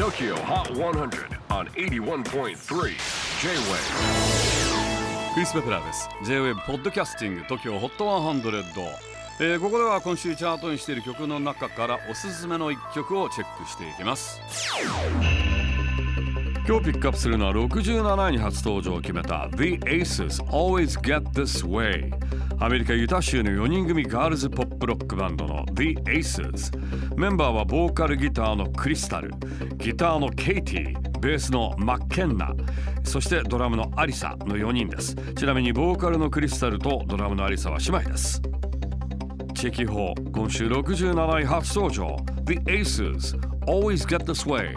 TOKYO HOT 100 on 81.3 J-WAVE クリス・ベプラーです。J-WAVE ポッドキャスティング TOKYO HOT 100、えーここでは今週チャートにしている曲の中からおすすめの一曲をチェックしていきます。今日ピックアップするのは67位に初登場を決めた The Aces Always Get This Way アメリカユタ州の4人組ガールズポップロックバンドの The Aces メンバーはボーカルギターのクリスタル。ギターのケイティベースのマッケンナ。そしてドラムのアリサの4人です。ちなみにボーカルのクリスタルとドラムのアリサは姉妹です。チェキホー今週67位初登場。The Aces Always Get This Way